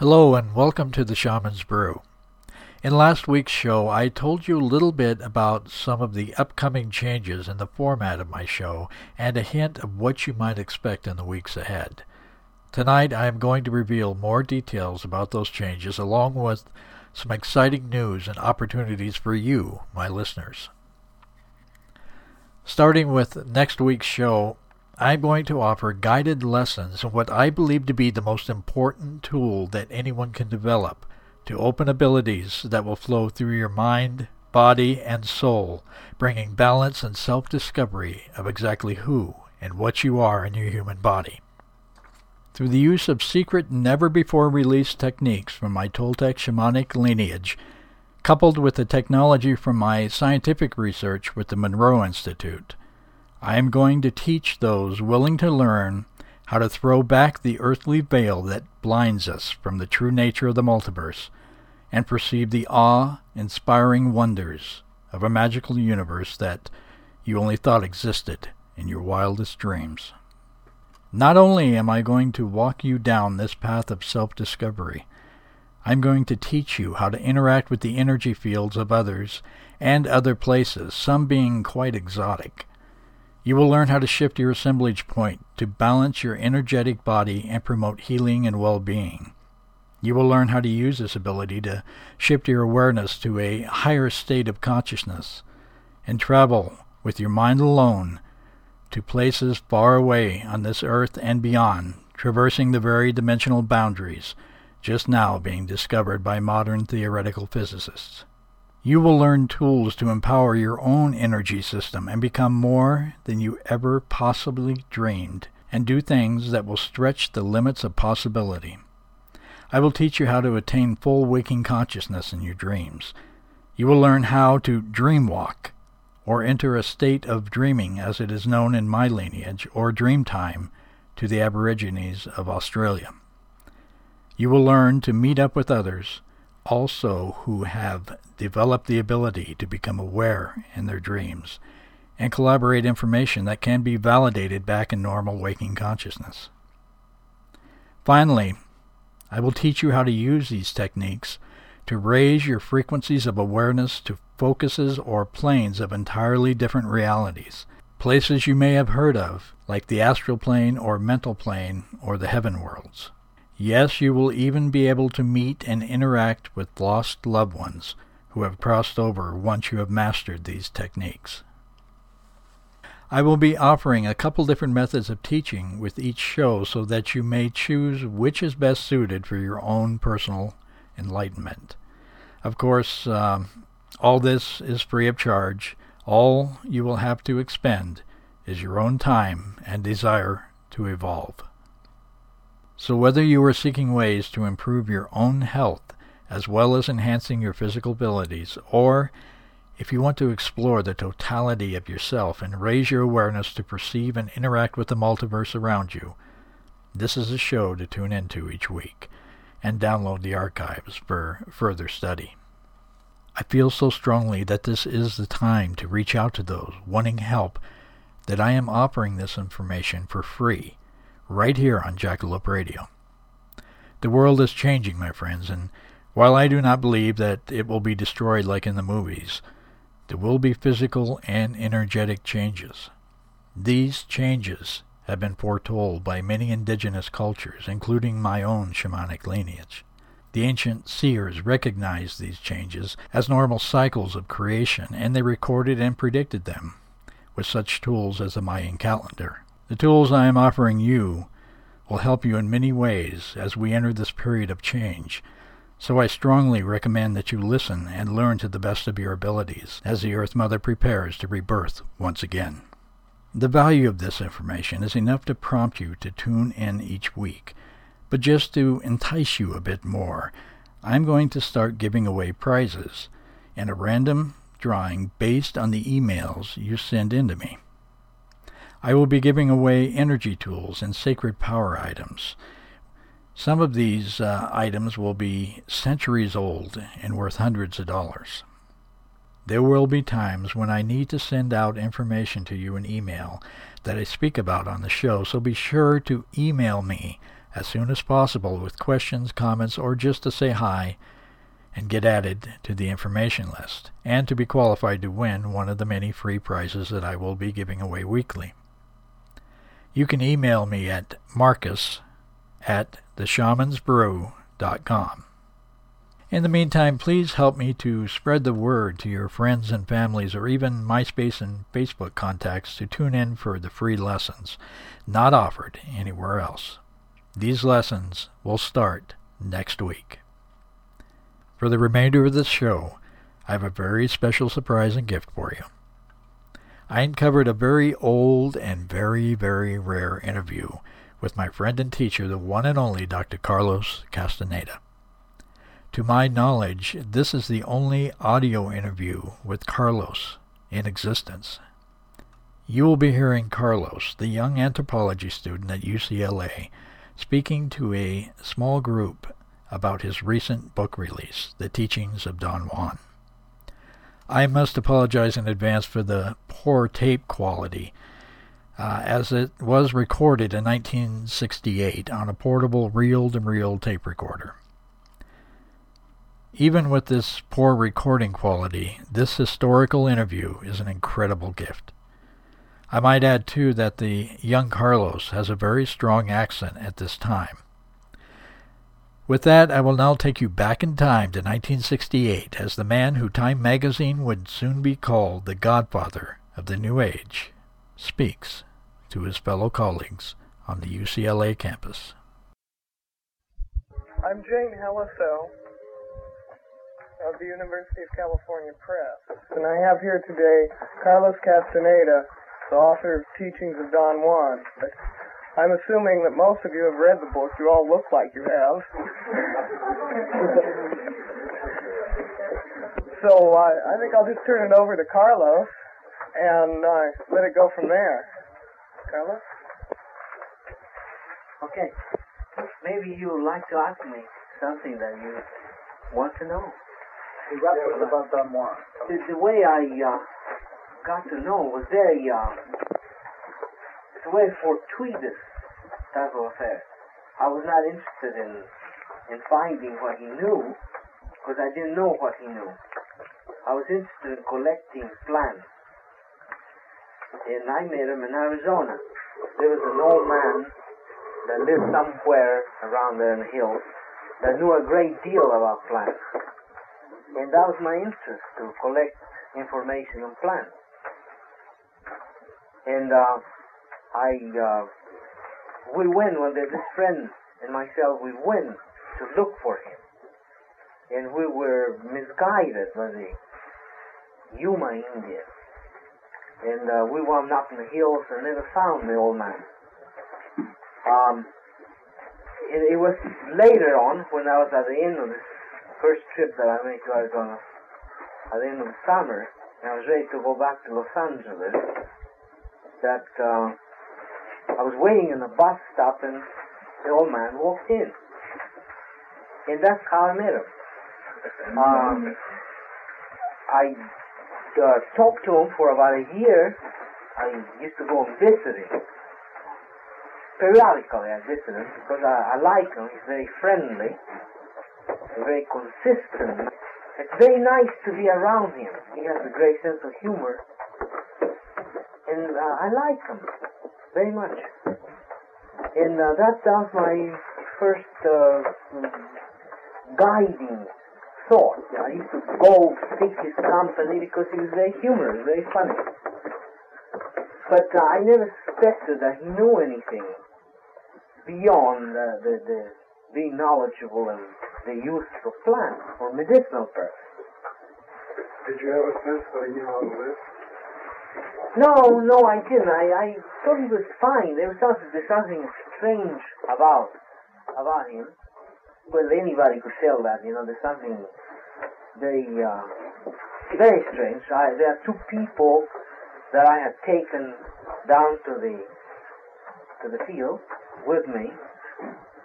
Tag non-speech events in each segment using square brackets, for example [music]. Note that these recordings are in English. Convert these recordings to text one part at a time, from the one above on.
Hello and welcome to the Shaman's Brew. In last week's show, I told you a little bit about some of the upcoming changes in the format of my show and a hint of what you might expect in the weeks ahead. Tonight, I am going to reveal more details about those changes along with some exciting news and opportunities for you, my listeners. Starting with next week's show, I'm going to offer guided lessons on what I believe to be the most important tool that anyone can develop to open abilities that will flow through your mind, body, and soul, bringing balance and self-discovery of exactly who and what you are in your human body. Through the use of secret, never-before-released techniques from my Toltec shamanic lineage, coupled with the technology from my scientific research with the Monroe Institute, I am going to teach those willing to learn how to throw back the earthly veil that blinds us from the true nature of the multiverse and perceive the awe-inspiring wonders of a magical universe that you only thought existed in your wildest dreams. Not only am I going to walk you down this path of self-discovery, I'm going to teach you how to interact with the energy fields of others and other places, some being quite exotic. You will learn how to shift your assemblage point to balance your energetic body and promote healing and well-being. You will learn how to use this ability to shift your awareness to a higher state of consciousness and travel with your mind alone to places far away on this earth and beyond, traversing the very dimensional boundaries just now being discovered by modern theoretical physicists. You will learn tools to empower your own energy system and become more than you ever possibly dreamed and do things that will stretch the limits of possibility. I will teach you how to attain full waking consciousness in your dreams. You will learn how to dream walk, or enter a state of dreaming as it is known in my lineage, or dream time to the Aborigines of Australia. You will learn to meet up with others also who have developed the ability to become aware in their dreams and collaborate information that can be validated back in normal waking consciousness. Finally, I will teach you how to use these techniques to raise your frequencies of awareness to focuses or planes of entirely different realities, places you may have heard of, like the astral plane or mental plane or the heaven worlds. Yes, you will even be able to meet and interact with lost loved ones who have crossed over once you have mastered these techniques. I will be offering a couple different methods of teaching with each show so that you may choose which is best suited for your own personal enlightenment. Of course, uh, all this is free of charge. All you will have to expend is your own time and desire to evolve. So whether you are seeking ways to improve your own health as well as enhancing your physical abilities, or if you want to explore the totality of yourself and raise your awareness to perceive and interact with the multiverse around you, this is a show to tune into each week and download the archives for further study. I feel so strongly that this is the time to reach out to those wanting help that I am offering this information for free right here on Jackalope Radio. The world is changing, my friends, and while I do not believe that it will be destroyed like in the movies, there will be physical and energetic changes. These changes have been foretold by many indigenous cultures, including my own shamanic lineage. The ancient seers recognized these changes as normal cycles of creation, and they recorded and predicted them with such tools as the Mayan calendar. The tools I am offering you will help you in many ways as we enter this period of change, so I strongly recommend that you listen and learn to the best of your abilities as the Earth Mother prepares to rebirth once again. The value of this information is enough to prompt you to tune in each week, But just to entice you a bit more, I'm going to start giving away prizes in a random drawing based on the emails you send in to me. I will be giving away energy tools and sacred power items. Some of these uh, items will be centuries old and worth hundreds of dollars. There will be times when I need to send out information to you in email that I speak about on the show, so be sure to email me as soon as possible with questions, comments, or just to say hi and get added to the information list, and to be qualified to win one of the many free prizes that I will be giving away weekly. You can email me at marcus at theshamansbrew.com. In the meantime, please help me to spread the word to your friends and families or even MySpace and Facebook contacts to tune in for the free lessons not offered anywhere else. These lessons will start next week. For the remainder of this show, I have a very special surprise and gift for you. I uncovered a very old and very, very rare interview with my friend and teacher, the one and only Dr. Carlos Castaneda. To my knowledge, this is the only audio interview with Carlos in existence. You will be hearing Carlos, the young anthropology student at UCLA, speaking to a small group about his recent book release, The Teachings of Don Juan. I must apologize in advance for the poor tape quality, uh, as it was recorded in 1968 on a portable reel-to-reel tape recorder. Even with this poor recording quality, this historical interview is an incredible gift. I might add, too, that the young Carlos has a very strong accent at this time. With that, I will now take you back in time to 1968 as the man who Time magazine would soon be called the godfather of the New Age speaks to his fellow colleagues on the UCLA campus. I'm Jane Heliso of the University of California Press, and I have here today Carlos Castaneda, the author of Teachings of Don Juan. I'm assuming that most of you have read the book. You all look like you have. [laughs] so uh, I think I'll just turn it over to Carlos and uh, let it go from there. Carlos? Okay. Maybe you would like to ask me something that you want to know. What about Don Juan? The, the way I uh, got to know was very uh, it's a very fortuitous type of affair. I was not interested in in finding what he knew because I didn't know what he knew. I was interested in collecting plants. And I met him in Arizona. There was an old man that lived somewhere around there in the hills that knew a great deal about plants. And that was my interest to collect information on plants. And uh, I uh, we went when this friend and myself we went to look for him, and we were misguided by the Yuma Indians, and uh, we wound up in the hills and never found the old man. Um, it, it was later on when I was at the end of this first trip that I made to Arizona, at the end of the summer, and I was ready to go back to Los Angeles, that uh, I was waiting in the bus stop and the old man walked in. And that's how I met him. [laughs] Um, I uh, talked to him for about a year. I used to go and visit him. Periodically I visit him because I, I like him. He's very friendly, very consistent. It's very nice to be around him. He has a great sense of humor. And uh, I like him very much. And uh, that, was my first uh, guiding thought. I used to go seek his company because he was very humorous, very funny. But uh, I never suspected that he knew anything beyond uh, the, the being knowledgeable in the use of plants for medicinal purposes. Did you have a sense that he knew how to live? No, no, I didn't. I, I thought he was fine. There was something, there's something strange about about him. Well, anybody could tell that. You know, there's something very, uh, very strange. I, there are two people that I had taken down to the to the field with me,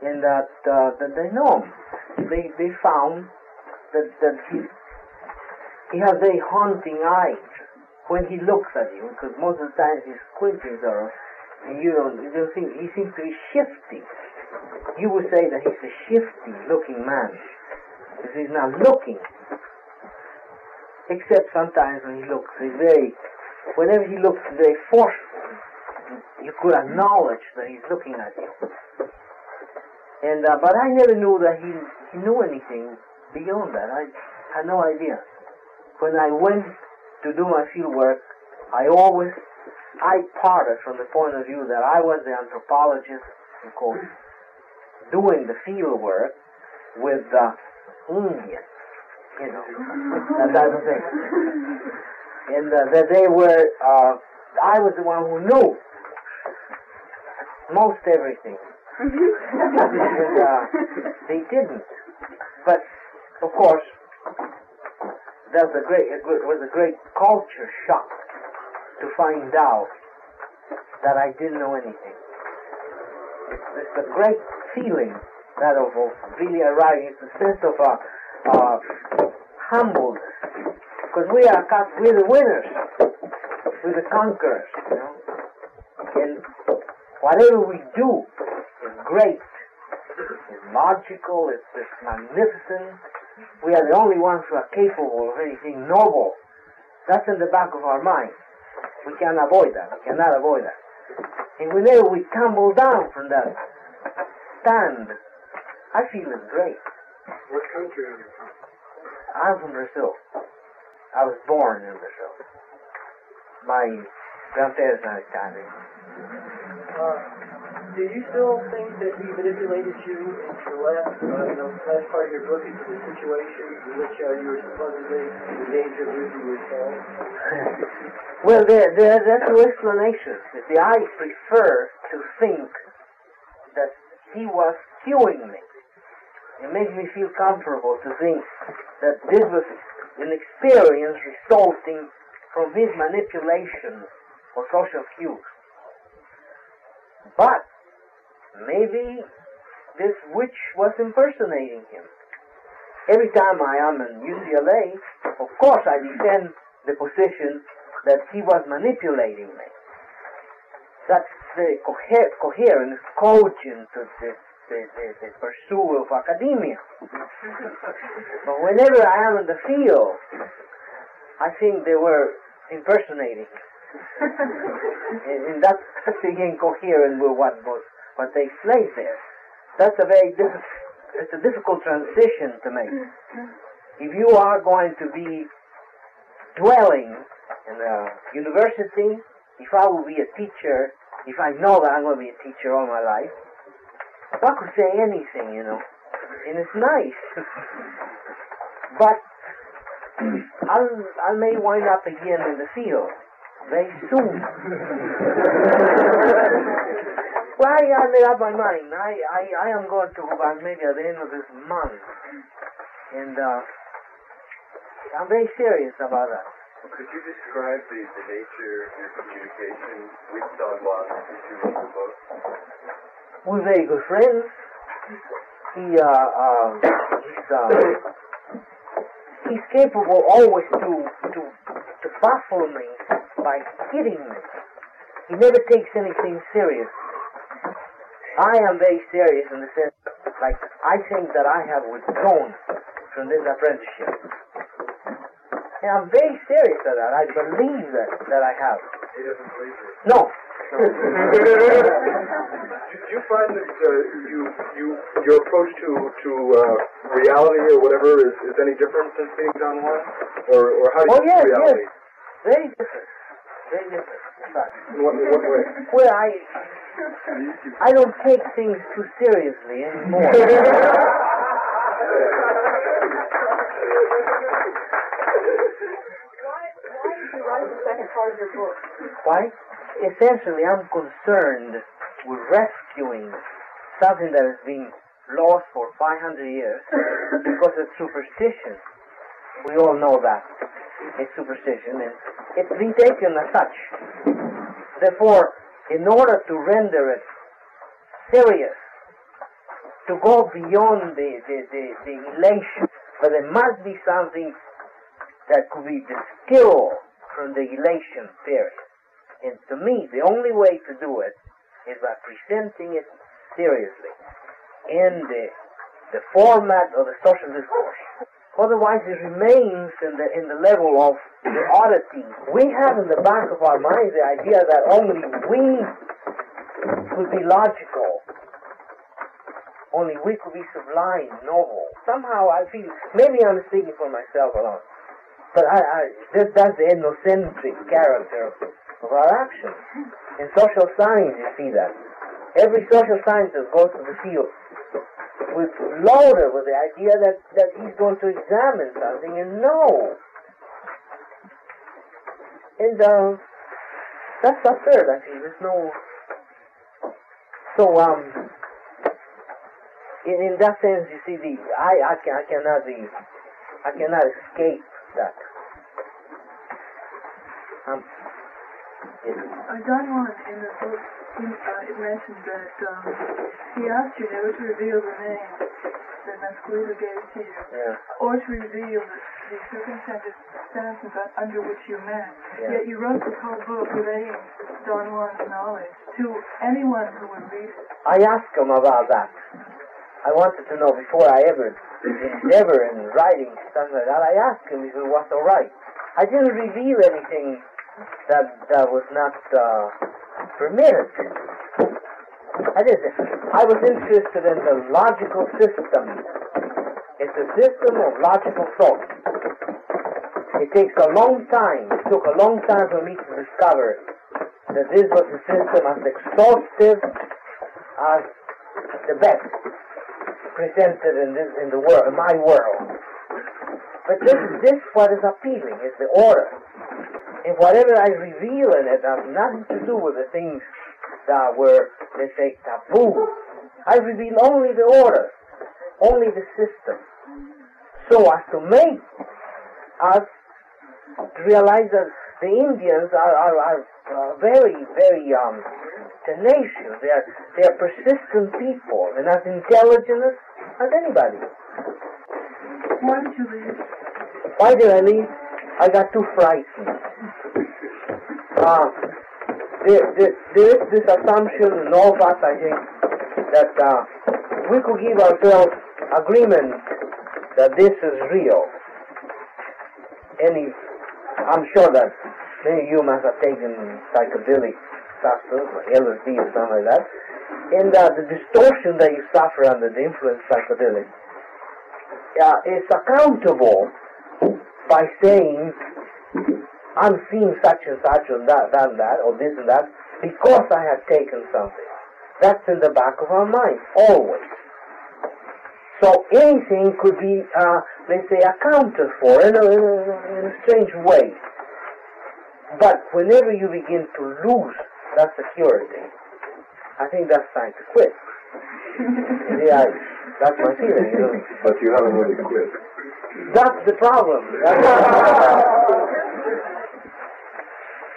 and that uh, that they know him. They they found that that he he has very haunting eyes when he looks at you, because most of the time he's squinting of, and you don't you don't think he seems to be shifty. You would say that he's a shifty looking man, because he's not looking. Except sometimes when he looks, he's very, whenever he looks very forceful, you could acknowledge that he's looking at you. And uh, but I never knew that he he knew anything beyond that. I had no idea. When I went to do my field work, I always I parted from the point of view that I was the anthropologist, of course, doing the field work with the Indians, you know, that type of thing. And uh, that they were, uh, I was the one who knew most everything. and uh, they didn't. But of course, that was a great it was a great culture shock to find out that I didn't know anything. It's, it's a great feeling that of, of really arriving. It's a sense of uh, uh, humbleness because we are we're the winners, we're the conquerors, you know. And whatever we do is great, it's magical, it's, it's magnificent. We are the only ones who are capable of anything noble. That's in the back of our mind. We can't avoid that. We cannot avoid that. And whenever we tumble down from that stand, I feel it's great. What country are you from? I'm from Brazil. I was born in Brazil. My grandparents are Italian. Uh, do you still think that he manipulated you into the last, uh, you know, last part of your book into the situation in which uh, you were supposedly in danger of losing yourself? [laughs] well, there, there, there's no explanation. You see, I prefer to think that he was cueing me. It makes me feel comfortable to think that this was an experience resulting from his manipulation of social cues. But maybe this witch was impersonating him. Every time I am in UCLA, of course I defend the position that he was manipulating me. That's the coher- coherent, cogent to the, the, the, the pursuit of academia. [laughs] but whenever I am in the field, I think they were impersonating and, and that's incoherent with what, what, what takes place there. That's a very difficult, it's a difficult transition to make. If you are going to be dwelling in a university, if I will be a teacher, if I know that I'm going to be a teacher all my life, I could say anything, you know, and it's nice. [laughs] but [clears throat] I'll, I may wind up again in the field very soon. [laughs] well, I, I made up my mind. I, I, I am going to go back maybe at the end of this month. And uh, I'm very serious about that. Could you describe the, the nature of your communication with Don Juan as you wrote the book? We're very good friends. He, uh, uh, he's, uh, he's capable always to, to, to baffle me by kidding me. He never takes anything serious. I am very serious in the sense, like, I think that I have withdrawn from this apprenticeship. And I'm very serious about that. I believe that, that I have. He doesn't believe it. No. [laughs] Do you find that uh, you, you, your approach to, to uh, reality or whatever is, is any different since being Don Juan? Or, or how do you Oh, yes, see reality? yes. Very different. Very different. in. In what, in what way? Well, I I don't take things too seriously anymore. [laughs] Why, why did you write the second part of your book? Why? Essentially, I'm concerned with rescuing something that has been lost for 500 years because of superstition. We all know that. It's superstition and it's been taken as such. Therefore, in order to render it serious, to go beyond the, the, the, the elation, but there must be something that could be distilled from the elation period. And to me, the only way to do it is by presenting it seriously in the, the format of the social discourse. Otherwise, it remains in the in the level of the oddity. We have in the back of our minds the idea that only we could be logical, only we could be sublime, noble. Somehow, I feel maybe I'm speaking for myself alone, but I, I that, that's the ethnocentric character of our actions. In social science, you see that every social scientist goes to the field with loaded with the idea that, that he's going to examine something and know. And uh, that's absurd, I think. There's no. So, um, in, in that sense, you see, the I, I, can, I cannot be, I cannot escape that. Um. I Don Juan in the book. He, uh, it mentioned that um, he asked you never to reveal the name that Mescalito gave to you, Yeah. or to reveal the, the circumstances under which you met. Yeah. Yet you wrote this whole book relaying Don Juan's knowledge to anyone who would read it. I asked him about that. I wanted to know before I ever endeavor in writing stuff like that. I asked him if it was all right. I didn't reveal anything that that was not uh, permitted. I did. I was interested in the logical system. It's a system of logical thought. It takes a long time. It took a long time for me to discover that this was a system as exhaustive as the best presented in this in the world, in my world. But this this what is appealing is the order. And whatever I reveal in it has nothing to do with the things that were, let's say, taboo. I reveal only the order, only the system, so as to make us realize that the Indians are, are, are very, very um, tenacious. They are, they are persistent people and as intelligent as, as anybody. Why did you leave? Why did I leave? I got too frightened. [laughs] Uh, there, there, there is this assumption in all of us, I think, that uh, we could give ourselves agreement that this is real. Any, I'm sure that many of you must have taken psychedelic substance, like LSD or something like that, and uh, the distortion that you suffer under the influence of psychedelics uh, is accountable by saying, I'm seeing such and such and that, that and that, or this and that, because I have taken something. That's in the back of our mind, always. So anything could be, uh, let's say, accounted for in a, in, a, in a strange way. But whenever you begin to lose that security, I think that's time to quit. [laughs] yeah, that's my feeling. You know? But you haven't really quit. That's the problem. That's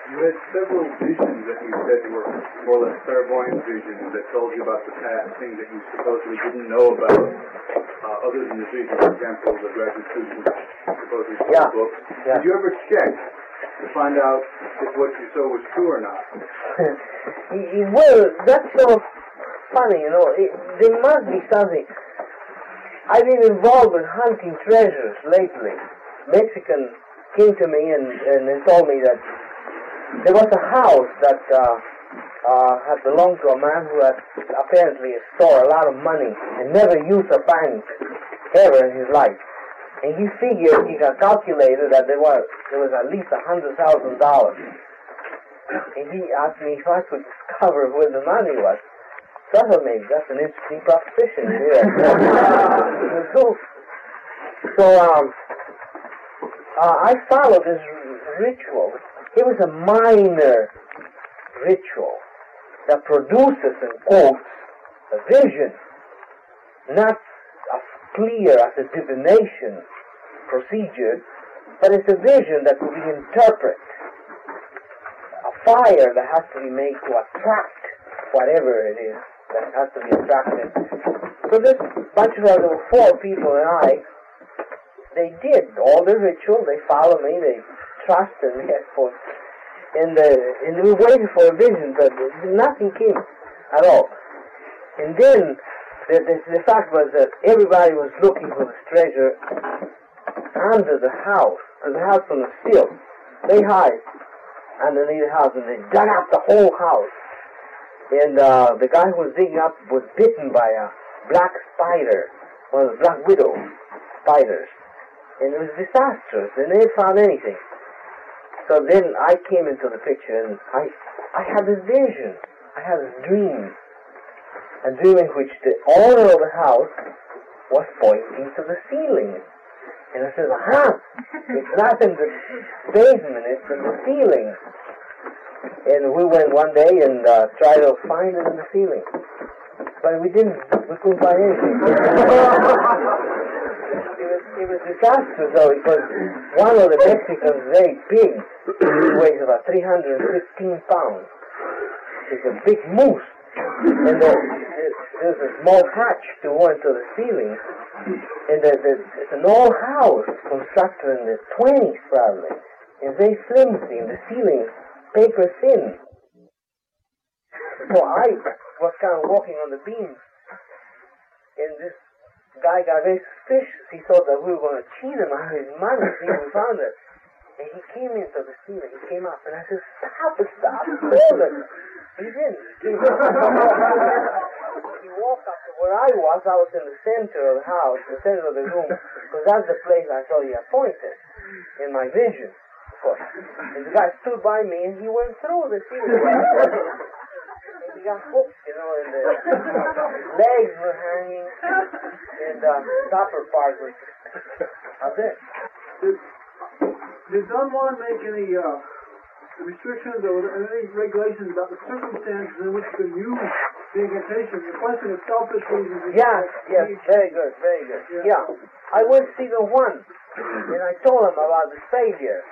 You had several visions that you said were more or less clairvoyant visions that told you about the past, things that you supposedly didn't know about, uh, other than the vision, for example, the graduate student supposedly sold Yeah. books. Yeah. Did you ever check to find out if what you saw was true or not? [laughs] well, that's so funny, you know. It, there must be something. I've been involved with hunting treasures lately. Mexican came to me and, and they told me that there was a house that uh, uh, had belonged to a man who had apparently stored a lot of money and never used a bank ever in his life. And he figured, he had calculated that there was, there was at least a hundred thousand dollars. And he asked me if I could discover [laughs] where the money was. So I maybe that's an interesting proposition. Yeah. [laughs] so, so um, uh, I followed this ritual. It was a minor ritual that produces, in quotes, a vision. not clear as a divination procedure, but it's a vision that we interpret. A fire that has to be made to attract whatever it is that has to be attracted. So this bunch of were four people and I, they did all the ritual, they followed me, they trusted me, I suppose. And, uh, and we waited for a vision, but nothing came at all. And then the, the, the fact was that everybody was looking for this treasure under the house, and the house the sill. They hide underneath the house, and they dug up the whole house. And uh, the guy who was digging up was bitten by a black spider, one of the black widow spiders. And it was disastrous, and they find anything. So then I came into the picture, and I, I had this vision. I had this dream. A dream in which the owner of the house was pointing to the ceiling. And I said, aha, it's not in the basement, it's in the ceiling. And we went one day and uh, tried to find it in the ceiling. But we didn't, we couldn't find anything. [laughs] it, was, it was disastrous though because one of the Mexicans, very big, [coughs] weighs about 315 pounds. He's a big moose. And the, there's a small hatch to go into the ceiling. And the, the, it's an old house constructed in the 20s probably. And very flimsy, and the ceiling paper thin. So I was kind of walking on the beams, and this guy got very suspicious. He thought that we were going to cheat him out of his money if we found it. And he came into the ceiling. He came up, and I said, "Stop! Stop it!" He didn't. He, walked up to where I was. I was in the center of the house, the center of the room, because that's the place I saw he appointed in my vision. Of course. And the guy stood by me, and he went through the ceiling. He got hooked, you know, and the legs were hanging, and uh, the upper part was. That's it. Did, did someone make any uh, restrictions or any regulations about the circumstances in which you could use the incantation? The question of selfish reasons. Yes, yes, very good, very good. Yeah. I went to see Don Juan, and I told him about the failure,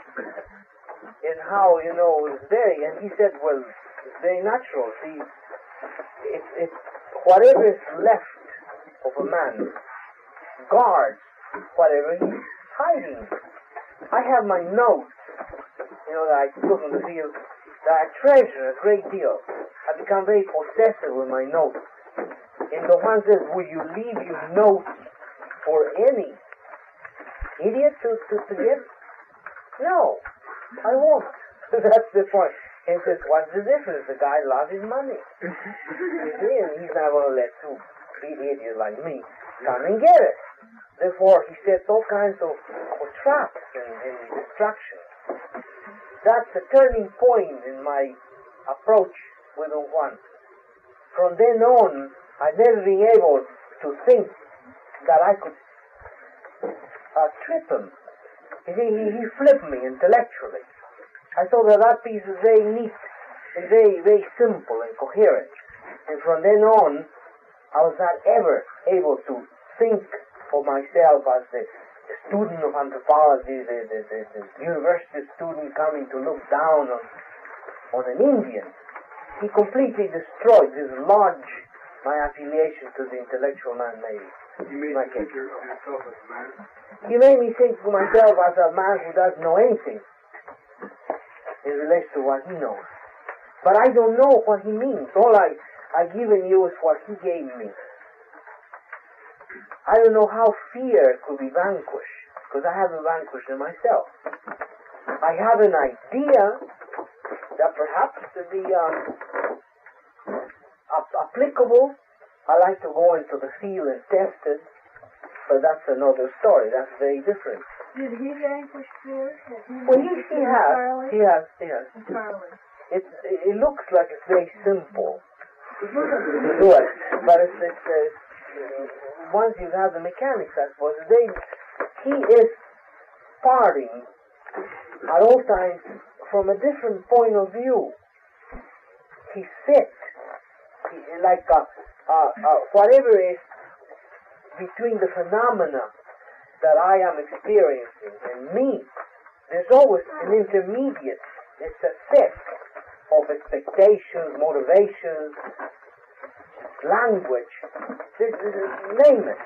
and how, you know, it was very, and he said, well, it's very natural. See, it's, it's whatever is left of a man guards whatever he's hiding. I have my notes, you know, that I the field, that I treasure a great deal. I become very possessive with my notes. And Don Juan says, will you leave your notes for any idiot to, to, to get? No, I won't. [laughs] That's the point. And says, what's the difference? The guy loves his money. [laughs] you see, and he's not going to let two big idiots like me come and get it. Therefore, he sets all kinds of, of traps and, and distractions. That's a turning point in my approach with Don Juan. From then on, I never been able to think that I could uh, trip him. He, he, flipped me intellectually. I thought that that piece was very neat and very, very simple and coherent. And from then on, I was not ever able to think of myself as the, the student of anthropology, the, the, the, the university student coming to look down on, on an Indian. He completely destroyed, dislodged my affiliation to the intellectual man maybe. You made Like you of yourself as a man. He made me think to myself as a man who doesn't know anything in relation to what he knows. But I don't know what he means. All I, I given you is what he gave me. I don't know how fear could be vanquished, because I haven't vanquished it myself. I have an idea that perhaps to be um, ap- applicable. I like to go into the field and test it, but that's another story. That's very different. Did he vanquish fear? Well, he, he has. He has. He has. Entirely. It, it looks like it's very simple it, [laughs] but it's, it's uh, once you have the mechanics, I suppose, they, he is parting at all times from a different point of view. He sits he, like uh, uh, uh, whatever is between the phenomena that I am experiencing and me, there's always an intermediate. It's a set of expectations, motivations, language. This, this is, name it.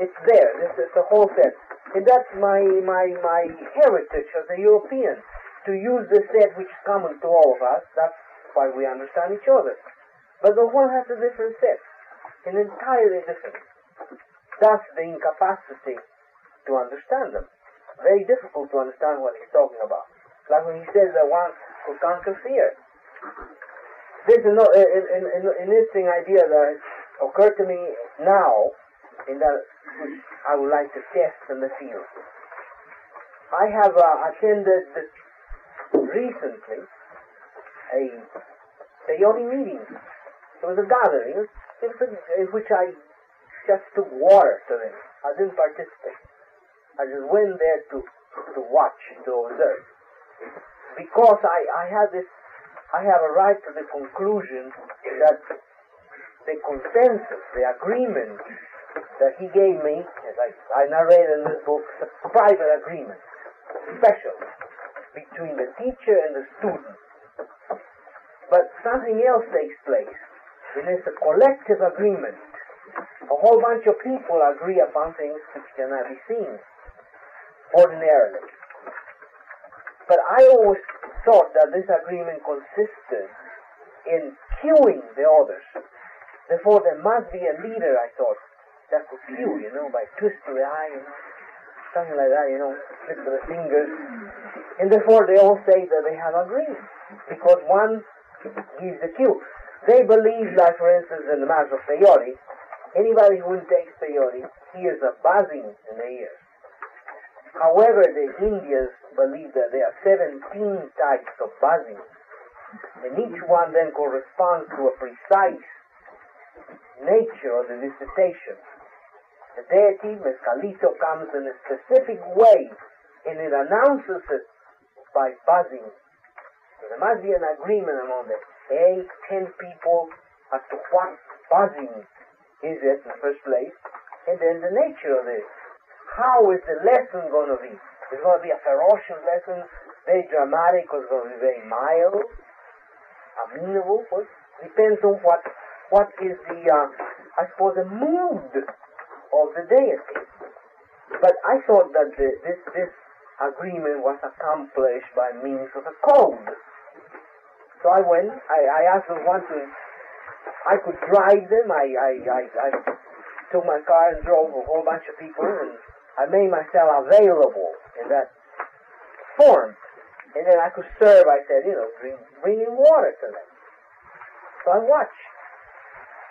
It's there. This is the whole set. And that's my, my, my heritage as a European. To use the set which is common to all of us. That's why we understand each other. But Don Juan has a different set. An entirely different. That's the incapacity to understand them. Very difficult to understand what he's talking about. Like when he says that one could conquer fear. This is not an, an, an interesting idea that occurred to me now, in that I would like to test in the field. I have uh, attended recently a peyote meeting. It was a gathering in which I just took water to them. I didn't participate. I just went there to to watch, to observe. Because I, I have this I have arrived to the conclusion that the consensus, the agreement that he gave me, as I, I narrate in this book, a private agreement, special, between the teacher and the student. But something else takes place. It is a collective agreement. A whole bunch of people agree upon things which cannot be seen ordinarily. But I always thought that this agreement consisted in cueing the others. Therefore, there must be a leader, I thought, that could cue, you know, by twist of the eye, you know, something like that, you know, flip of the fingers. And therefore, they all say that they have agreed, because one gives the cue. They believe, like, for instance, in the matter of peyote, anybody who takes peyote hears a buzzing in the ears. However, the Indians believe that there are 17 types of buzzing, and each one then corresponds to a precise nature of the visitation. The deity, Mescalito, comes in a specific way, and it announces it by buzzing. So there must be an agreement among the eight, ten people as to what buzzing is it in the first place, and then the nature of it. How is the lesson going to be? Is it going to be a ferocious lesson, very dramatic, or is it going to be very mild, amenable? Well, depends on what what is the, uh, I suppose, the mood of the deity. But I thought that the, this this agreement was accomplished by means of a code. So I went. I, I asked them to. I could drive them. I, I I I took my car and drove a whole bunch of people and I made myself available in that form. And then I could serve, I said, you know, bring, bringing water to them. So I watched.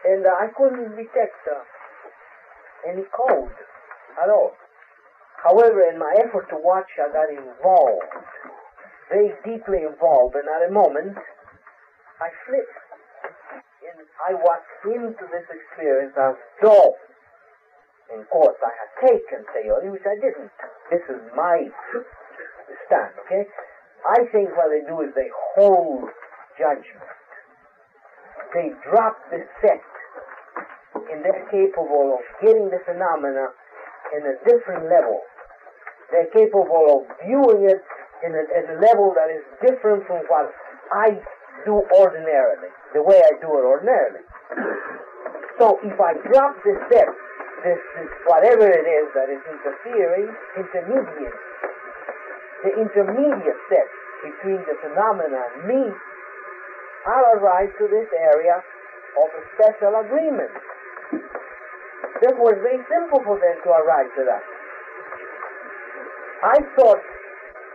And uh, I couldn't detect uh, any code at all. However, in my effort to watch, I got involved, very deeply involved, and at a moment, I flipped. And I was into this experience as though in course, I had taken peyote, which I didn't. This is my stand, okay? I think what they do is they hold judgment. They drop the set, and they're capable of getting the phenomena in a different level. They're capable of viewing it in a, at a level that is different from what I do ordinarily, the way I do it ordinarily. [coughs] So if I drop the set this, whatever it is that is interfering, intermediate, the intermediate step between the phenomena and me, I'll arrive to this area of a special agreement. Therefore, it's very simple for them to arrive to that. I thought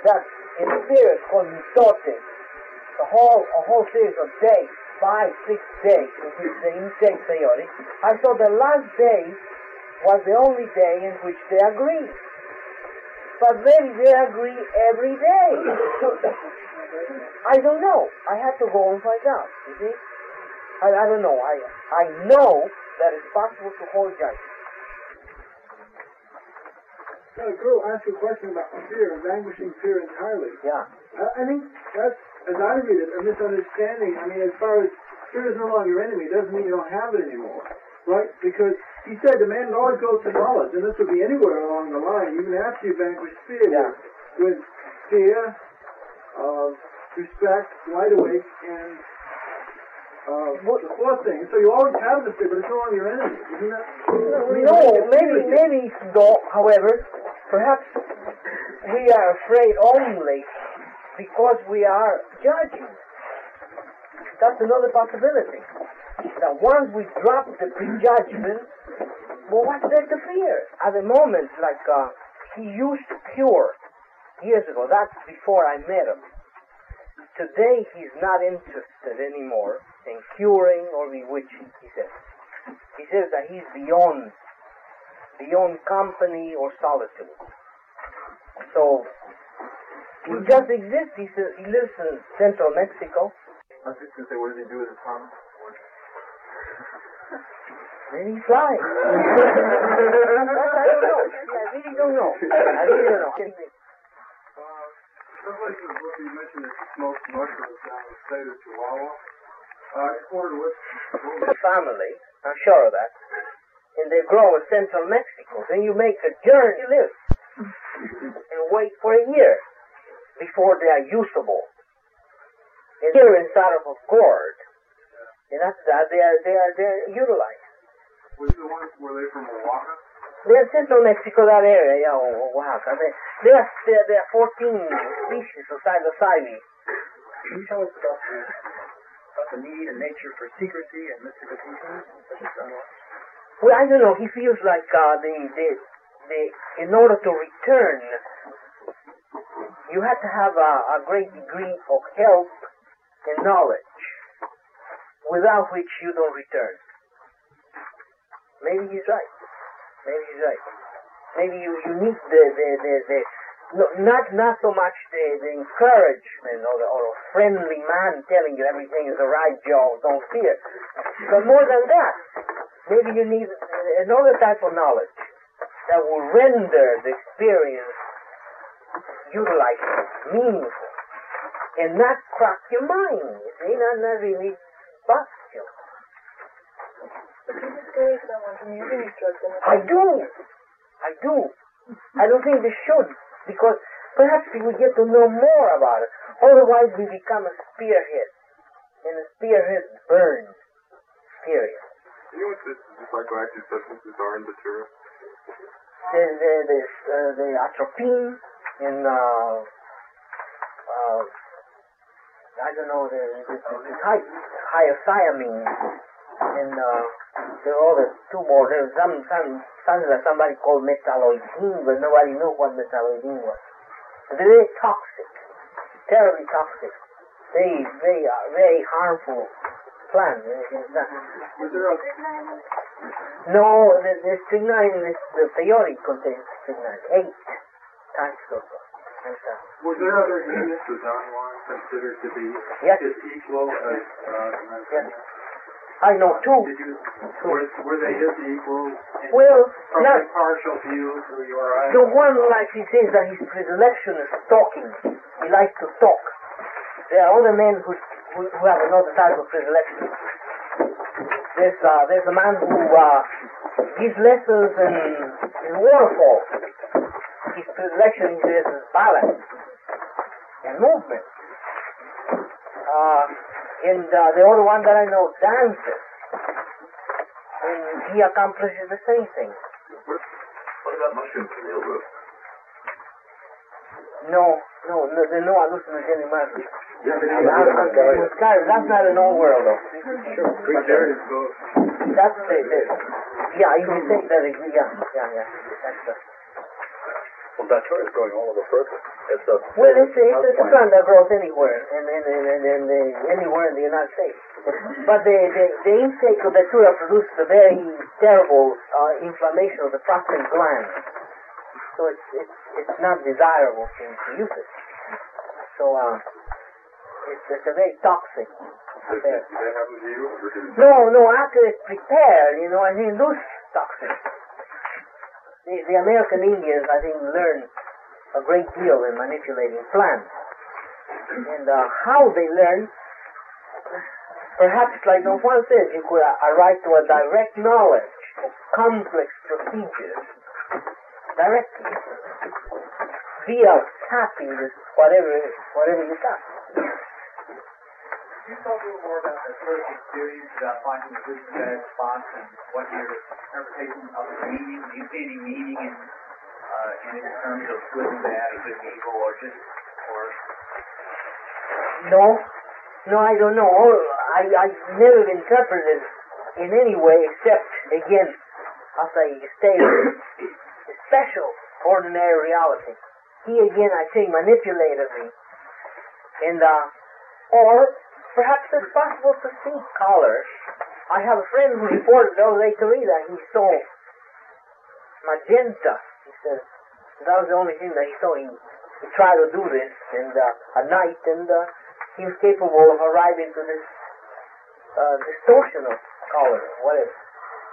that in spirit called mitote, a whole, a whole series of days, five, six days, which they intake peyote, I thought the last day was the only day in which they agreed. But maybe they agree every day. I don't know. I have to go and find out. You see? I, I don't know. I I know that it's possible to hold judgment. Now, the girl asked you a question about fear, languishing fear entirely. Yeah. Uh, I, I think that's, as I read it, a misunderstanding. I mean, as far as fear is no longer your enemy, doesn't mean you don't have it anymore, right? Because he said the man always goes to knowledge, and this would be anywhere along the line, even after you vanquish fear, Yeah. with fear, uh, respect, wide awake, and uh, the fourth thing. So you always have this thing, but it's no longer your enemy. Isn't that? No, maybe, maybe, no, however, perhaps we are afraid only because we are judging. That's another possibility. That once we drop the prejudgment, well, what's there to fear? At the moment, like uh, he used to cure years ago, that's before I met him. Today, he's not interested anymore in curing or bewitching, he says. He says that he's beyond beyond company or solitude. So he just exists. He says he lives in central Mexico. I was just gonna say, what does he do with his time? Flies. I don't know. I really don't know. I really don't know. Mentioned smoked mushrooms down in the state of Chihuahua. Uh, Family, I'm sure of that. And they grow in central Mexico. Then you make a journey, live, and wait for a year before they are usable. And here inside of a gourd, and after that they are they are they're utilized. Was the ones were they from Oaxaca? They're central Mexico, that area, yeah, Oaxaca. They, there, there, there are 14 species of psilocybin. Can you tell us about the, about the need and nature for secrecy and mystical teachings, such as Don Juan? Well, I don't know. He feels like uh, the, the, the, in order to return, you have to have a, a great degree of help and knowledge, without which you don't return. Maybe he's right. Maybe he's right. Maybe you, you need the, the, the, the no, not not so much the, the encouragement or, the, or a friendly man telling you everything is alright, Joe, don't fear. But more than that, maybe you need another type of knowledge that will render the experience utilizing, meaningful, and not crack your mind. You see, not, not really bust you. But you discourage someone from using these drugs I do. I do. I don't think they should, because perhaps we would get to know more about it. Otherwise, we become a spearhead, and a spearhead burns. Period. Do you know what the psychoactive substances are in Datura? The the the, uh, the atropine and uh, uh, I don't know the the, the, the high hyoscyamine and uh, there are other two more. There's some some something that somebody called meteloidine, but nobody knew what meteloidine was. But they're very toxic, terribly toxic. Very very uh, very harmful plant. It's not- Was there a no, the, the strychnine, is, the peyote contains strychnine. Eight times so. was there other units that Don Juan considered to be Yes. his equal as uh, Yes. I know two. Did you were, were they just equals in, Well, from not, impartial view through your eyes? the one like he says that his predilection is talking. He likes to talk. There are other men who who, who have another type of predilection. There's uh, there's a man who uh, gives lessons in, in waterfall. His predilection is balance and movement. And uh, the other one that I know dances. And he accomplishes the same thing. What about mushrooms in the group? No, no, no, there are no hallucinogenic mushrooms. Yeah, but That's, not an old world though. Is. That's the, the yeah, you can take that, yeah, yeah, yeah. That's the, Well, Datura is going all over the purpose. It's a well, it's, a- it's, a- it's a plant that grows anywhere, and, and, and, and, and uh, anywhere in the United States. But the, the, the intake of Datura produces a very terrible uh, inflammation of the prostate gland. So it's, it's, it's not desirable to, to use it. So, uh, it's, it's a very toxic Did affair. that happen to you? Or did it No, no, after it's prepared, you know, I think those toxins. The, the American Indians, I think, learn a great deal in manipulating plants. And uh, how they learn, perhaps like Don Juan says, you could uh, arrive to a direct knowledge of complex procedures directly via tapping this whatever whatever you got. Can you talk a little more about the first experience about finding the good bad spots and what your interpretation of the meaning? Do you see any meaning in, uh, in terms of good and bad or good and evil or just, or No, no, I don't know. I I never interpreted in any way except again, as I stated, special ordinary reality. He again, I think, manipulated me, and uh, or perhaps it's possible to see color. I have a friend who reported the other day to me that he saw magenta. He said that was the only thing that he saw. He, he tried to do this and uh, at night, and uh, he was capable of arriving to this uh, distortion of color, whatever.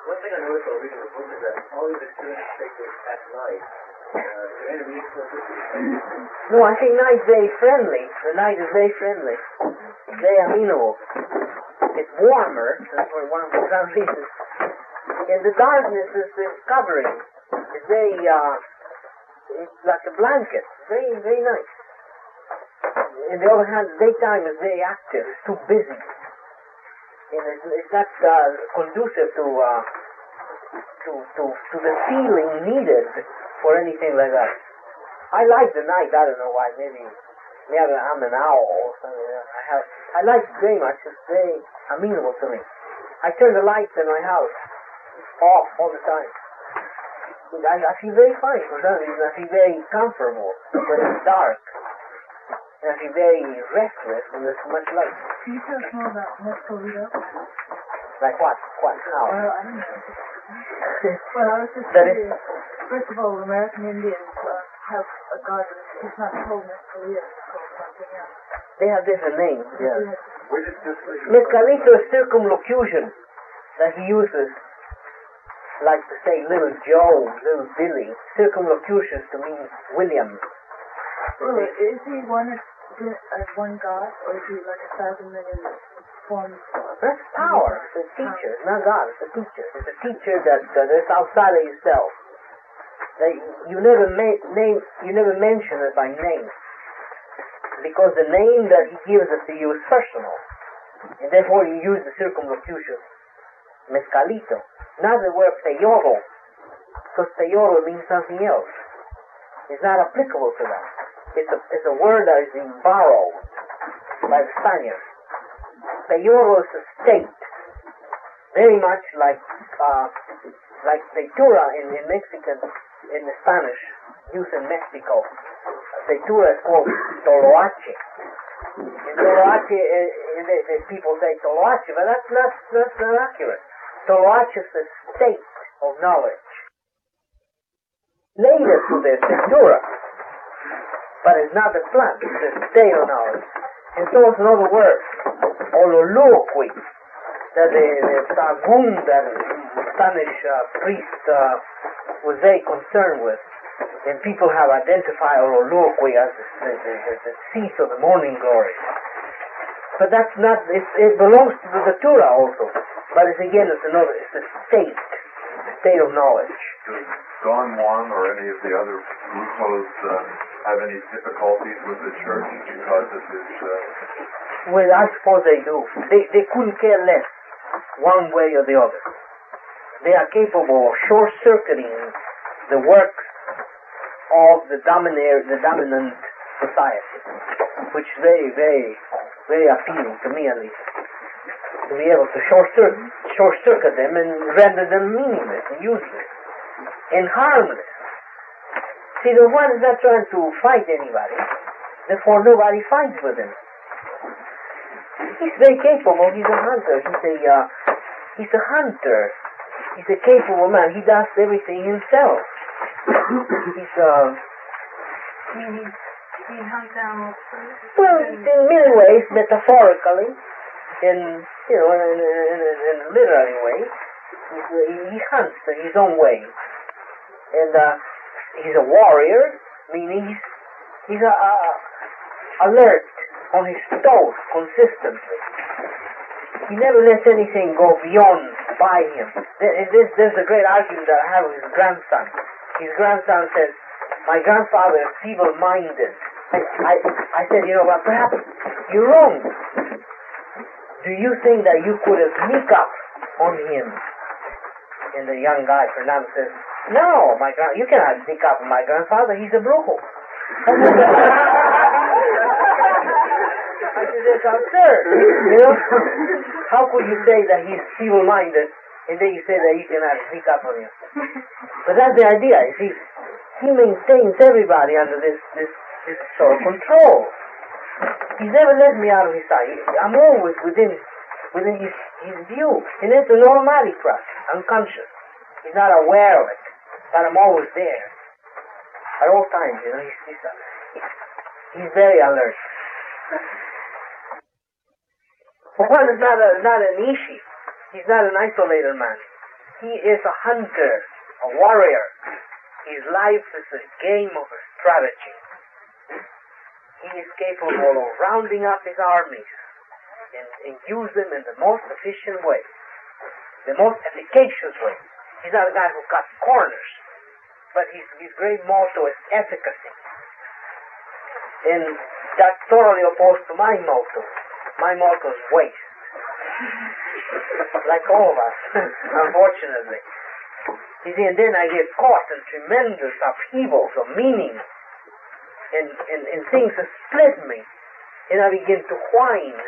One thing I noticed while reading the book is that all these experiences take place at night. Uh, is there any reason for this? No, I think night's very friendly. The night is very friendly. Very amenable. It's warmer. That's what one of the translations. And the darkness is, is covering. It's very, uh, it's like a blanket. Very, very nice. On the other hand, daytime is very active. It's too busy. And it's, it's not uh, conducive to, uh, to, to, to the feeling needed for anything like that. I like the night. I don't know why. Maybe, maybe I'm an owl or something. I have. I like it very much. It's very amenable to me. I turn the lights in my house off all the time. I, I feel very fine for some reason. I feel very comfortable when it's dark. And I feel very restless when there's much light. Can you tell us more about Mescalito? Like what? What? Now? Well, I don't know. Well, I was just curious. First of all, American Indians uh, have a that is not called Mescalito, it's called something else. They have different names. Yeah. Yes. Where did this Mescalito circumlocution that he uses, like to say little Joe, little Billy. Circumlocutions to mean William. Well, is he one as, as one god, or is he like a thousand million forms? That's power. It's a teacher. It's not God. It's a teacher. It's a teacher that uh, that's outside of yourself. That you never ma- name. You never mention it by name, because the name that he gives it to you is personal, and therefore you use the circumlocution Mescalito, not the word peyoro, because peyoro means something else. It's not applicable to that. It's a it's a word that is been borrowed by the Spaniards. Peyoro is a state, very much like uh, like Datura in, in Mexican, in the Spanish, used in Mexico. Datura is called Toloache. In Toloache, the, the people say Toloache, but that's not, that's not accurate. Toloache is a state of knowledge. Later to the Datura, but it's not the plant, it's a state of knowledge. And so it's another word, ololiuqui, that the, the Spanish uh, priest uh, was very concerned with. And people have identified ololiuqui as the, the, the, the, seat of the morning glory. But that's not, it, it belongs to the Datura also. But it's again, it's another, it's a state, a state of knowledge. Does Don Juan or any of the other grupos uh, have any difficulties with the church because of this? Uh, Well, I suppose they do. They, they couldn't care less, one way or the other. They are capable of short-circuiting the works of the domineer, the dominant society, which is very, very, very appealing to me at least. To be able to short-circuit, short-circuit them and render them meaningless and useless and harmless. See, the one is not trying to fight anybody, therefore nobody fights with him. He's very capable. He's a hunter. He's a uh, he's a hunter. He's a capable man. He does everything himself. He's uh He, he, he hunts for well, in many ways, metaphorically, in you know, in, in, in, a literary way, he's, he, he hunts in his own way, and uh, he's a warrior, meaning he's he's uh, uh, alert on his toes consistently. He never lets anything go beyond by him. There- This, there's a great argument that I have with his grandson. His grandson says, my grandfather is feeble-minded. I, I, I said, you know, what, perhaps you're wrong. Do you think that you could have sneak up on him? And the young guy, Fernando, says, no, my grand, you cannot sneak up on my grandfather. He's a brujo. [laughs] I said, that's absurd. You know, how could you say that he's feeble-minded and then you say that you cannot sneak up on him? But that's the idea. You see, he maintains everybody under this this this sort of control. He's never let me out of his sight. I'm always within within his his view, and it's an automatic process, unconscious. He's not aware of it, but I'm always there at all times. You know, he's he's, he's very alert. [laughs] One is not a not an ishi. He's not an isolated man. He is a hunter, a warrior. His life is a game of strategy. He is capable of rounding up his armies and, and use them in the most efficient way, the most efficacious way. He's not a guy who cuts corners, but his, his great motto is efficacy. And that's totally opposed to my motto. My motto is waste. Like all of us, [laughs] unfortunately. You see, and then I get caught in tremendous upheavals of meaning and, and, and things that split me. And I begin to whine.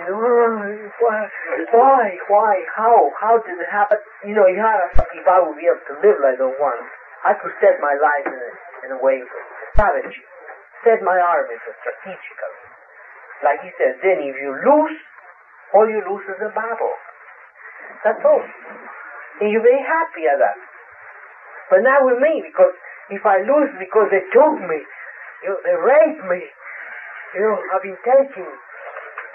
You know, oh, why, why, why, how, how did it happen? You know, you had if I would be able to live like the one, I could set my life in a, in a way of strategy. Set my armies strategically. Like he says, then if you lose, all you lose is a battle. That's all. And you're very happy at that. But not with me, because if I lose because they took me, you know, they raped me, you know, I've been taken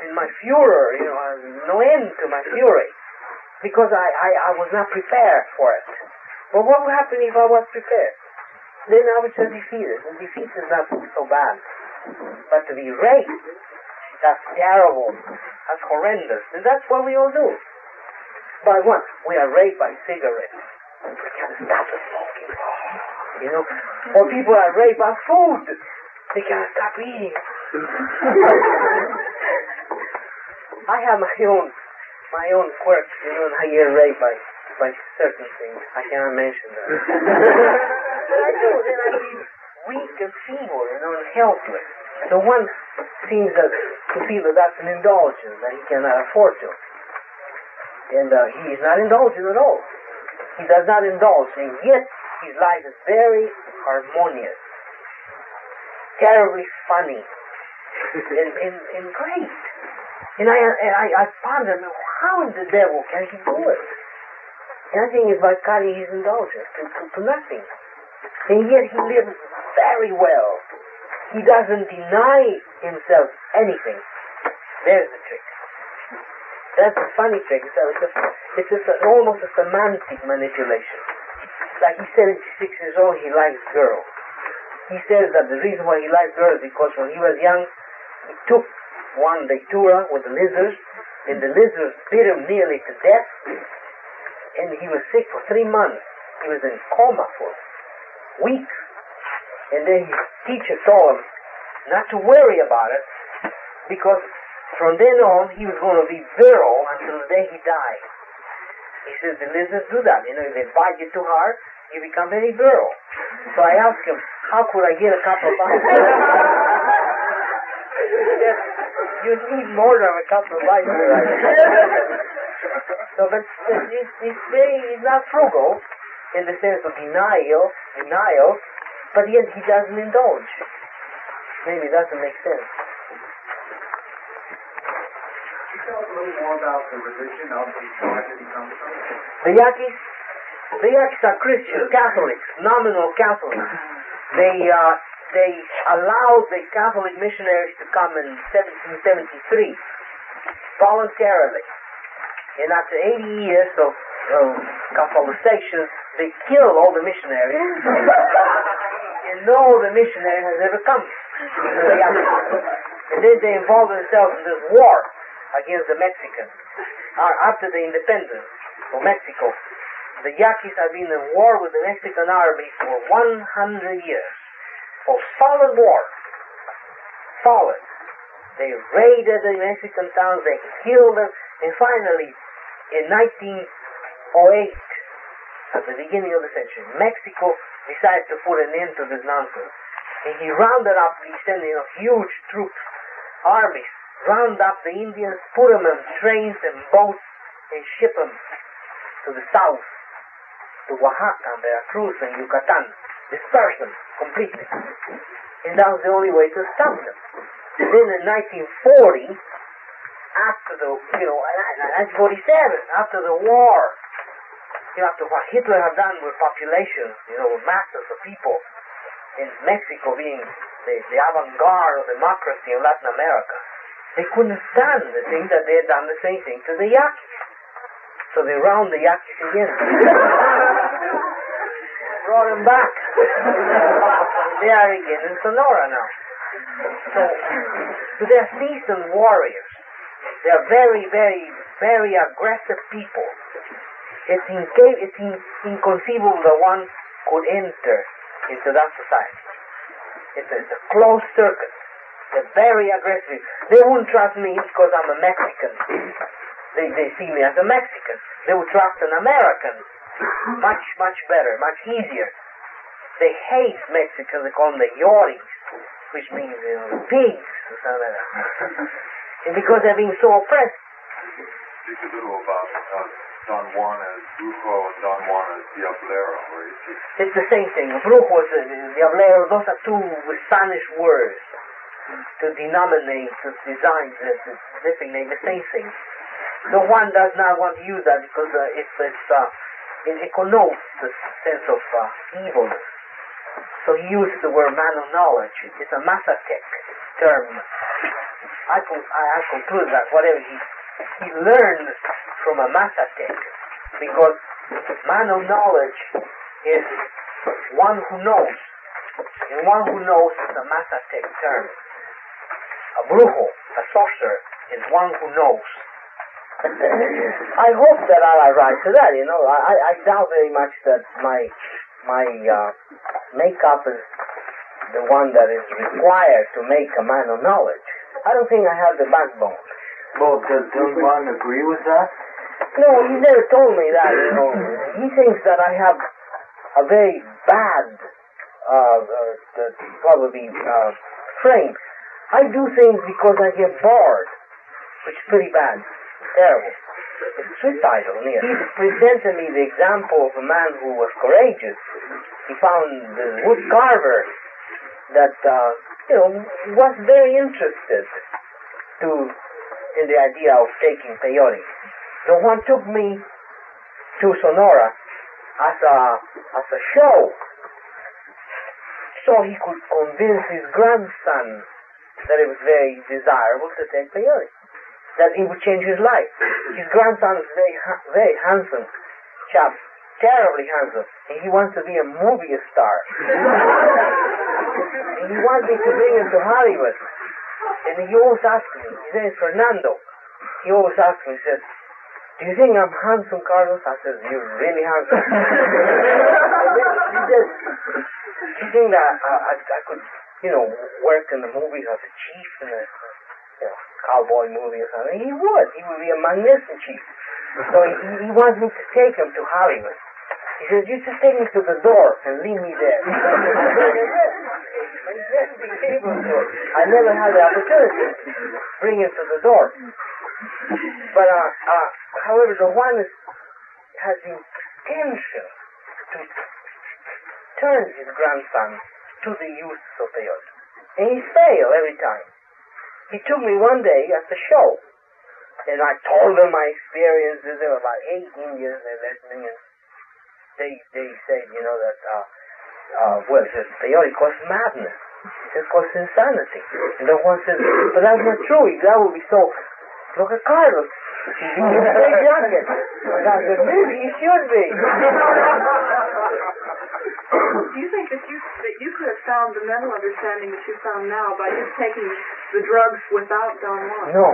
in my furor, you know, no end to my fury. Because I, I, I was not prepared for it. But what would happen if I was prepared? Then I would just defeated. And defeat is not so bad. But to be raped, that's terrible. That's horrendous. And that's what we all do. By what? We are raped by cigarettes. We can't stop the smoking. You know? Or people are raped by food. They can't stop eating. [laughs] I have my own my own quirks, you know, and I get raped by by certain things. I cannot mention that. [laughs] but [laughs] I do, then I feel weak and feeble, you know, and helpless. So one seems that to feel that that's an indulgence that he cannot afford to. And uh, he is not indulgent at all. He does not indulge, and yet his life is very harmonious, terribly funny, [laughs] and, and, and great. And I, and I, I ponder, how in the devil can he do it? And I think it's by cutting his indulgence to, to, to nothing. And yet he lives very well. He doesn't deny himself anything. There's the trick. That's a funny trick. A, it's, a, it's just a, almost a semantic manipulation. Like he said, at 76 years old, he likes girls. He says that the reason why he likes girls is because when he was young, he took one datura with the lizards, and the lizards bit him nearly to death, and he was sick for three months. He was in coma for weeks. And then his teacher told him not to worry about it, because from then on he was going to be virile until the day he died. He says the lizards do that. You know, if they bite you too hard, you become very virile. So I asked him, how could I get a couple of bites? he you need more than a couple of bites. so, but it's, it's very, he's not frugal in the sense of denial, denial, but yet he doesn't indulge. Maybe it doesn't make sense. Could you tell us a little more about the religion of the tribe that he comes from? The Yaquis, the Yaquis are Christian, Catholics, nominal Catholics. They, uh, they allowed the Catholic missionaries to come in 1773, voluntarily. And after 80 years of um, Catholicization, they killed all the missionaries. [laughs] and no the missionary has ever come. to the Yaquis. And then they involved themselves in this war against the Mexicans. Uh, after the independence of Mexico, the Yaquis have been in war with the Mexican army for 100 years. For solid war. Solid. They raided the Mexican towns, they killed them, and finally, in 1908, at the beginning of the century, Mexico decided to put an end to this nonsense. And he rounded up, he sent you know, huge troops, armies, round up the Indians, put them in trains and boats, and ship them to the south, to Oaxaca, Veracruz, and Yucatan. Disperse them completely. And that was the only way to stop them. Then in 1940, after the, you know, 1947, after the war, you know, after what Hitler had done with populations, you know, with masses of people, in Mexico being the, the avant-garde of democracy in Latin America, they couldn't stand the thing that they had done the same thing to the Yaquis. So they round the Yaquis again. [laughs] Brought them back. they are again in Sonora now. So, so they're seasoned warriors. They're very, very, very aggressive people. It's, it's in- inconceivable that one could enter into that society. It's a, it's a closed circuit. They're very aggressive. They wouldn't trust me because I'm a Mexican. They, they see me as a Mexican. They would trust an American. Much, much better, much easier. They hate Mexicans. They call them the Yoris, which means, you know, pigs or something like that. and because they're being so oppressed. Speak a little about uh, Don Juan as Brujo and Don Juan as Diablero, It's the same thing. Brujo is uh, Diablero. Those are two Spanish words to denominate, to design, to designate the same thing. Don Juan does not want to use that because uh, it's, it's, uh, it, it connotes the sense of uh, evilness. So he uses the word man of knowledge. It's a Mazatec term. I, I, I conclude that whatever he, he learned from a Mazatec because man of knowledge is one who knows. And one who knows is a Mazatec term. A brujo, a sorcerer, is one who knows. [coughs] I hope that I'll arrive to that, you know. I, I I doubt very much that my my uh, makeup is the one that is required to make a man of knowledge. I don't think I have the backbone. Well, does Don Juan agree with that? No, he never told me that, you know. He thinks that I have a very bad, uh, uh, probably, uh, frame. I do things because I get bored, which is pretty bad. Terrible. It's suicidal, near. He presented me the example of a man who was courageous. He found the wood carver that, uh, you know, was very interested to, in the idea of taking peyote. Don Juan took me to Sonora as a as a show, so he could convince his grandson that it was very desirable to take peyote, that it would change his life. His grandson is very ha- very handsome chap, terribly handsome, and he wants to be a movie star. [laughs] and he wants me to bring him to Hollywood. And he always asks me, his name is Fernando. He always asks me, he says, do you think I'm handsome, Carlos? I said, you're really handsome. says, do you think that uh, I, I could, you know, work in the movies as a chief in a you know, cowboy movie or something? He would. He would be a magnificent chief. So he, he wants me to take him to Hollywood. He says, you just take me to the door and leave me there. [laughs] I never had the opportunity to bring him to the door. But, uh, uh, however, Don Juan has the intention to turn his grandson to the use of peyote. And he failed every time. He took me one day at the show, and I told them my experiences. There were about eight Indians there listening, and they they said, you know, that uh, uh, well, says peyote causes madness. It causes insanity. And Don Juan says, but that's not true. That would be so. Look at Carlos. He's in a big jacket. I said, maybe he should be. Do you think that you that you could have found the mental understanding that you found now by just taking the drugs without Don Juan? No.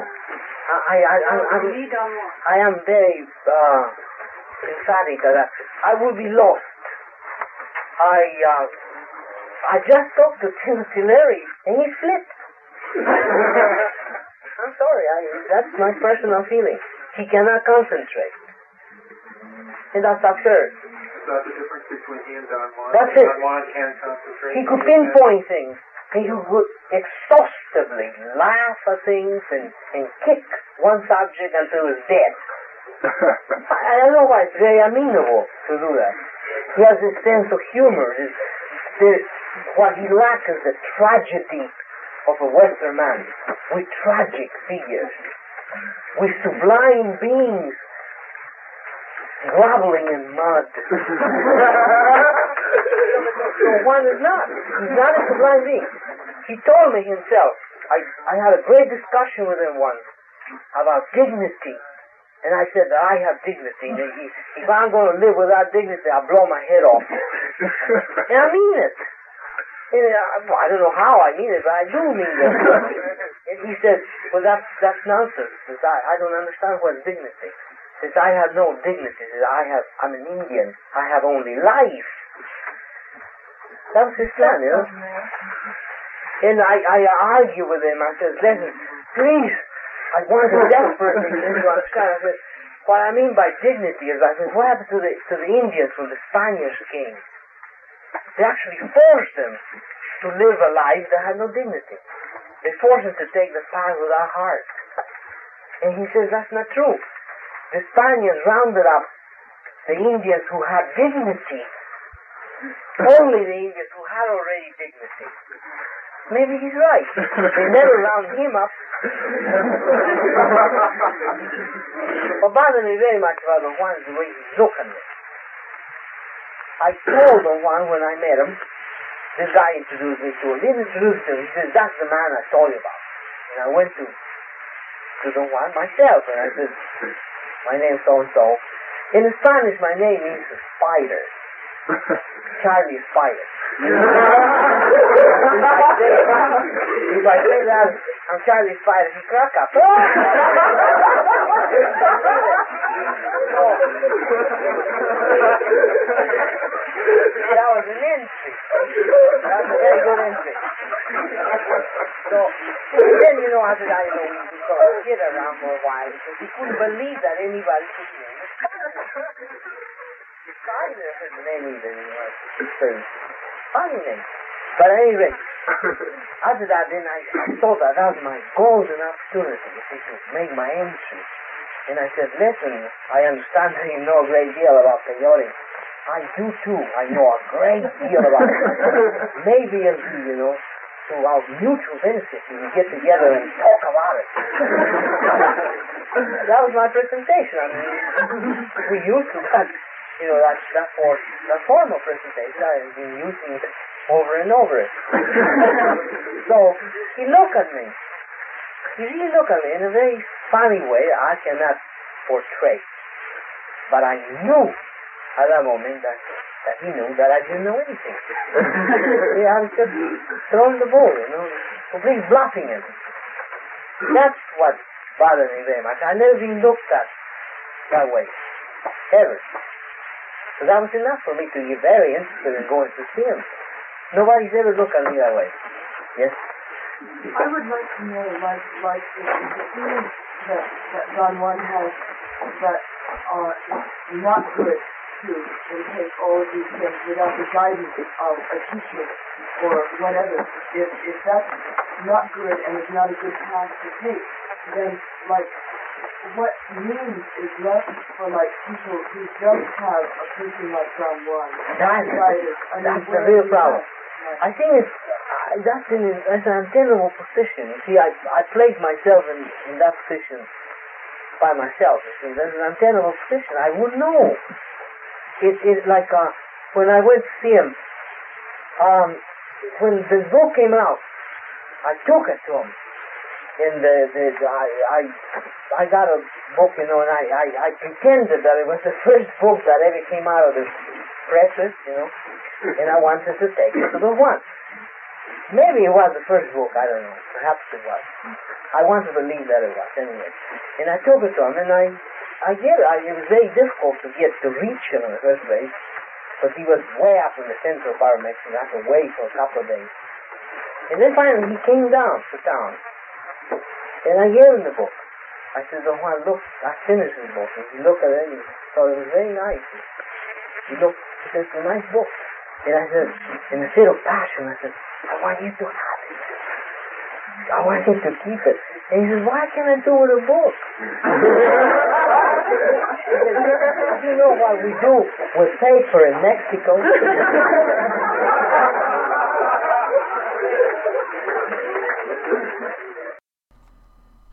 I, I, I, I'm, I am very uh, emphatic that I will be lost. I, uh, I just talked to Timothy Leary and he slipped. [laughs] I'm sorry, I, that's my personal feeling. He cannot concentrate. And that's absurd. That's the difference between he and Don Juan. That's it. Don Juan can concentrate. He could pinpoint things. He would exhaustively laugh at things and, and kick one subject until it's dead. [laughs] I, I don't know why it's very amenable to do that. He has this sense of humor. His, the, what he lacks is the tragedy of a Western man with tragic figures, with sublime beings groveling in mud. [laughs] so one is not. He's not a sublime being. He told me himself. I, I had a great discussion with him once about dignity. And I said that I have dignity. He, if I'm going to live without dignity, I'll blow my head off. [laughs] and I mean it. And I, I don't know how I mean it, but I do mean it. [laughs] and he said, well, that's, that's nonsense. Says, I, I don't understand what dignity. Says, I have no dignity. Says, I have, I'm an Indian. I have only life. That was his plan, you know. And I, I argue with him. I said, listen, please, I want to desperately to understand. I said, what I mean by dignity is, I said, what happened to the, to the Indians when the Spaniards came? They actually forced them to live a life that had no dignity. They forced them to take the path without heart. And he says, that's not true. The Spaniards rounded up the Indians who had dignity. Only the Indians who had already dignity. Maybe he's right. They never [laughs] round him up. what bothered me very much about Juan is the way he's looking at me. I told Don Juan when I met him, this guy introduced me to him. He introduced him. He says, that's the man I told you about. And I went to, to Don Juan myself and I said, my name's so-and-so. In Spanish, my name means spider. [laughs] Charlie Spider. if, I say, if I say that I'm Charlie Spider, he crack up. [laughs] that was an entry. That was a very good entry. So, then you know after that, you know, we sort of hid around for a while because he couldn't believe that anybody could name it. Know, it's funny. But anyway, after that, then I, I thought that that was my golden opportunity to make my entry. And I said, listen, I understand that you know a great deal about peyote. I do too. I know a great deal about it. Maybe it'll you know, to our mutual benefit we get together and talk about it. [laughs] that was my presentation. I mean, we used to that, you know, that, that, for, that formal presentation. I've been using it over and over [laughs] so he looked at me. He really looked at me in a very funny way I cannot portray. But I knew at that moment that, that he knew that I didn't know anything. [laughs] yeah, had just throwing the ball, you know, completely bluffing him. That's what bothered me very much. I never been looked at that way. Ever. So that was enough for me to be very interested in going to see him. Nobody's ever looked at me that way. Yes? I would like to know, like, like the, the that, that Don Juan has that are not good to take all of these things without the guidance of a teacher or whatever. If, if that's not good and is not a good path to take, then, like, what means is left for, like, people who don't have a person like Don Juan? That's, guidance? I mean, that's the real problem. that? I think it's that's an that's an untenable position. You see, I I place myself in in that position by myself. You see, that's an untenable position. I would know. It it like uh when I went to see him. Um, when the book came out, I took it to him. And the, the, the I I I got a book, you know, and I, I I pretended that it was the [laughs] first book that ever came out of the presses, you know and I wanted to take it to the one. Maybe it was the first book, I don't know. Perhaps it was. I want to believe that it was anyway. And I took it him, and I, I get it. It was very difficult to get to reach him in the first place, because he was way up in the central part of Mexico. I had to wait for a couple of days. And then finally he came down to town, and I gave him the book. I said, "Oh, Juan, look, I finished the book." And he looked at it, and he thought it was very nice. He looked, he said, "It's a nice book." And I said, in a fit of oh, passion, I said, "I want you to have it." I want you to keep it. And he says, why can't I do with a book? [laughs] you know what we do with paper in Mexico?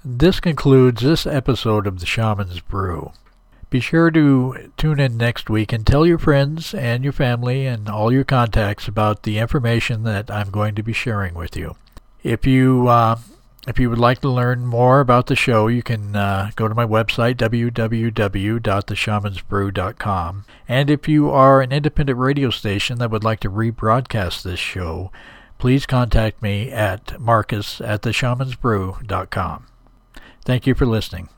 This concludes this episode of the Shaman's Brew. Be sure to tune in next week and tell your friends and your family and all your contacts about the information that I'm going to be sharing with you. If you uh, if you would like to learn more about the show, you can uh, go to my website www.theshamansbrew.com. And if you are an independent radio station that would like to rebroadcast this show, please contact me at marcus at theshamansbrew.com. Thank you for listening.